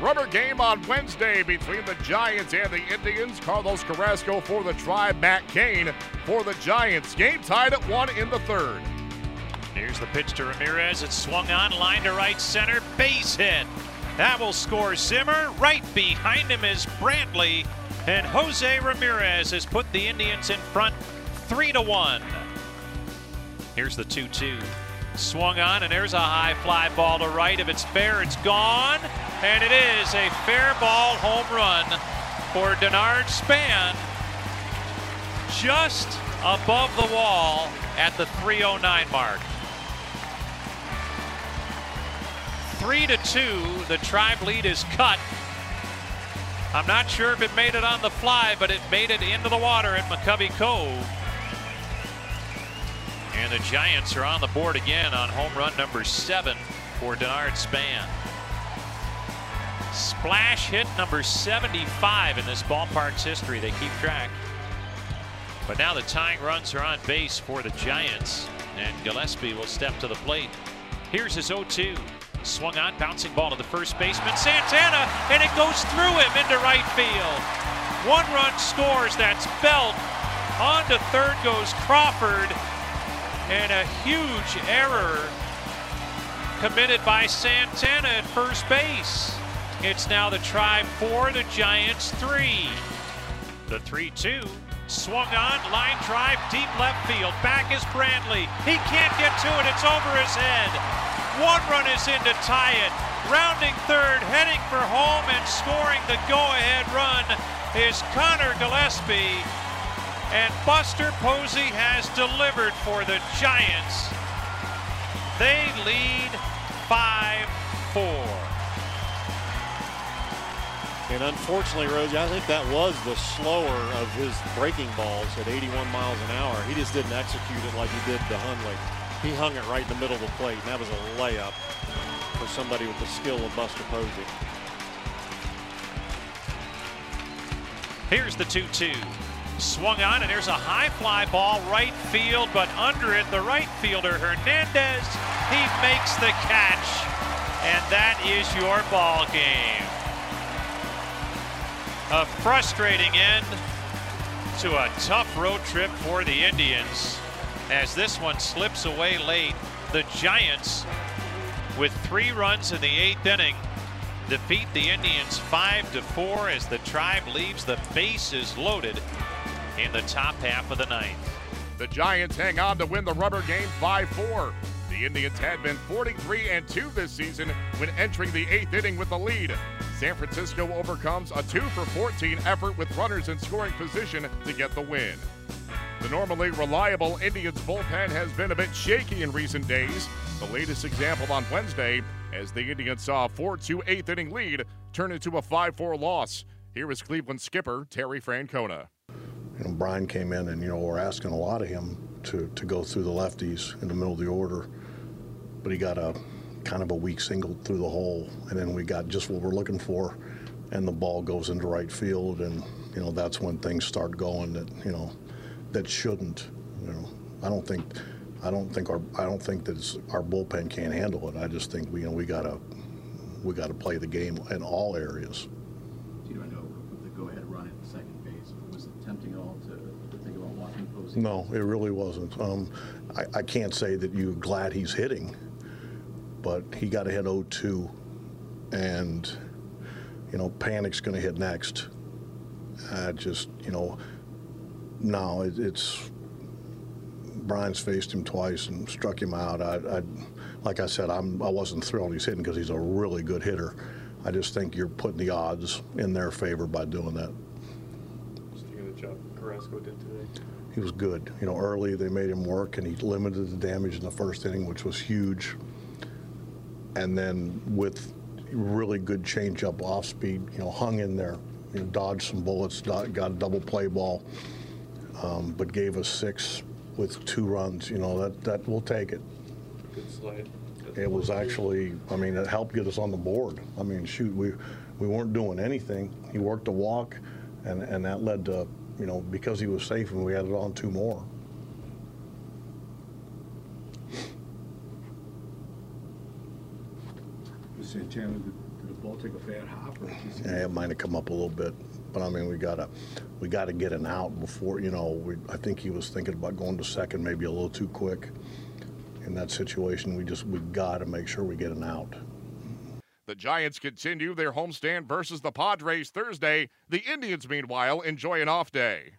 Rubber game on Wednesday between the Giants and the Indians. Carlos Carrasco for the Tribe, Matt Cain for the Giants. Game tied at one in the third. Here's the pitch to Ramirez. It's swung on, line to right center, base hit. That will score Zimmer. Right behind him is Brantley, and Jose Ramirez has put the Indians in front, three to one. Here's the 2-2. Swung on, and there's a high fly ball to right. If it's fair, it's gone. And it is a fair ball home run for Denard Span. Just above the wall at the 309 mark. Three to two, the tribe lead is cut. I'm not sure if it made it on the fly, but it made it into the water at McCovey Cove. And the Giants are on the board again on home run number seven for Denard Span. Splash hit number 75 in this ballpark's history. They keep track. But now the tying runs are on base for the Giants, and Gillespie will step to the plate. Here's his 0-2. Swung on, bouncing ball to the first baseman, Santana, and it goes through him into right field. One run scores, that's Belt. On to third goes Crawford, and a huge error committed by Santana at first base. It's now the Tribe 4, the Giants 3. The 3 2 swung on, line drive, deep left field. Back is Brantley. He can't get to it, it's over his head. One run is in to tie it. Rounding third, heading for home, and scoring the go ahead run is Conor Gillespie. And Buster Posey has delivered for the Giants. They lead 5-4. And unfortunately, Rosie, I think that was the slower of his breaking balls at 81 miles an hour. He just didn't execute it like he did to Hundley. He hung it right in the middle of the plate, and that was a layup for somebody with the skill of Buster Posey. Here's the 2-2. Swung on, and there's a high fly ball right field, but under it, the right fielder, Hernandez, he makes the catch. And that is your ball game. A frustrating end to a tough road trip for the Indians as this one slips away late. The Giants, with three runs in the eighth inning, defeat the Indians 5 to 4 as the tribe leaves the bases loaded in the top half of the ninth. The Giants hang on to win the rubber game 5-4. The Indians had been 43 and 2 this season when entering the eighth inning with the lead. San Francisco overcomes a 2 for 14 effort with runners in scoring position to get the win. The normally reliable Indians bullpen has been a bit shaky in recent days. The latest example on Wednesday, as the Indians saw a 4 2 eighth inning lead turn into a 5 4 loss. Here is Cleveland skipper Terry Francona. You know, Bryan came in, and you know we're asking a lot of him to to go through the lefties in the middle of the order, but he got a kind of a weak single through the hole, and then we got just what we're looking for, and the ball goes into right field, and you know that's when things start going that you know that shouldn't. You know, I don't think. I don't think our I don't think that our bullpen can't handle it. I just think we you know we gotta we gotta play the game in all areas. Do I know with the go-ahead run at second base was it tempting at all to, to think about walking Posey? No, it really wasn't. Um, I, I can't say that you're glad he's hitting, but he got hit 0-2, and you know Panik's going to hit next. I just you know no, it, it's Bryan's faced him twice and struck him out. I, I like I said, I'm, I wasn't thrilled he's hitting because he's a really good hitter. I just think you're putting the odds in their favor by doing that. Speaking of the job Carrasco did today. He was good. You know, early they made him work, and he limited the damage in the first inning, which was huge. And then with really good changeup off speed, you know, hung in there, you know, dodged some bullets, got a double play ball, um, but gave us six with two runs. You know, that that we'll take it. Good slide. It was actually, I mean, it helped get us on the board. I mean, shoot, we we weren't doing anything. He worked a walk, and and that led to, you know, because he was safe, and we added on two more. Mr. Chairman, did the ball take a fat hop, or Yeah, it might have come up a little bit, but I mean, we gotta, we gotta get an out before, you know, we, I think he was thinking about going to second maybe a little too quick. In that situation, we just, we gotta make sure we get an out. The Giants continue their homestand versus the Padres Thursday. The Indians, meanwhile, enjoy an off day.